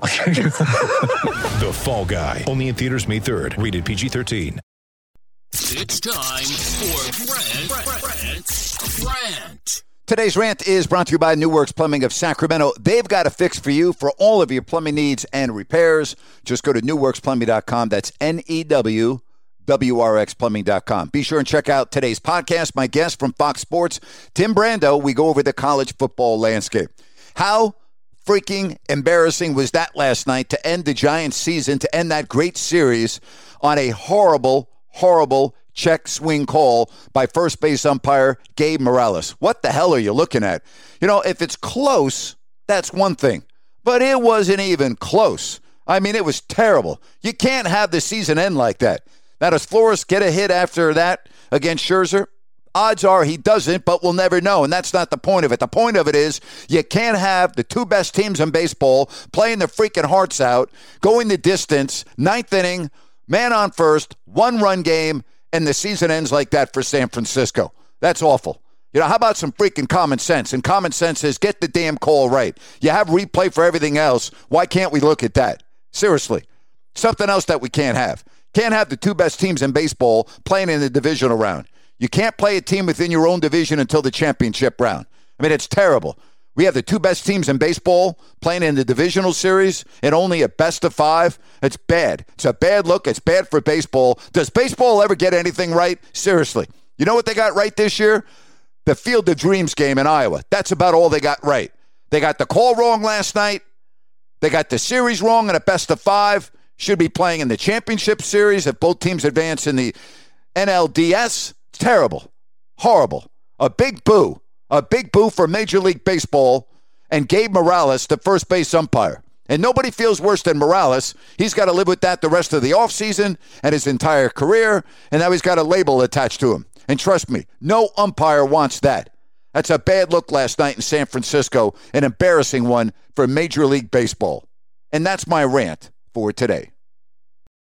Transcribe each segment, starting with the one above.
The Fall Guy. Only in theaters May 3rd. Rated PG-13. It's time for Brent, Brent, Brent. Today's rant is brought to you by New Works Plumbing of Sacramento. They've got a fix for you for all of your plumbing needs and repairs. Just go to newworksplumbing.com. That's N E W W R X plumbing.com. Be sure and check out today's podcast. My guest from Fox Sports, Tim Brando. We go over the college football landscape. How freaking embarrassing was that last night to end the Giants season, to end that great series on a horrible, horrible check swing call by first base umpire Gabe Morales. What the hell are you looking at? You know, if it's close, that's one thing, but it wasn't even close. I mean, it was terrible. You can't have the season end like that. Now, does Flores get a hit after that against Scherzer? Odds are he doesn't, but we'll never know. And that's not the point of it. The point of it is you can't have the two best teams in baseball playing their freaking hearts out, going the distance, ninth inning, man on first, one run game, and the season ends like that for San Francisco. That's awful. You know, how about some freaking common sense? And common sense is get the damn call right. You have replay for everything else. Why can't we look at that? Seriously. Something else that we can't have. Can't have the two best teams in baseball playing in the divisional round. You can't play a team within your own division until the championship round. I mean, it's terrible. We have the two best teams in baseball playing in the divisional series and only a best of five. It's bad. It's a bad look. It's bad for baseball. Does baseball ever get anything right? Seriously. You know what they got right this year? The Field of Dreams game in Iowa. That's about all they got right. They got the call wrong last night. They got the series wrong in a best of five. Should be playing in the championship series if both teams advance in the NLDS. Terrible. Horrible. A big boo. A big boo for Major League Baseball and Gabe Morales, the first base umpire. And nobody feels worse than Morales. He's got to live with that the rest of the offseason and his entire career, and now he's got a label attached to him. And trust me, no umpire wants that. That's a bad look last night in San Francisco, an embarrassing one for Major League Baseball. And that's my rant for today.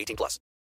18 plus.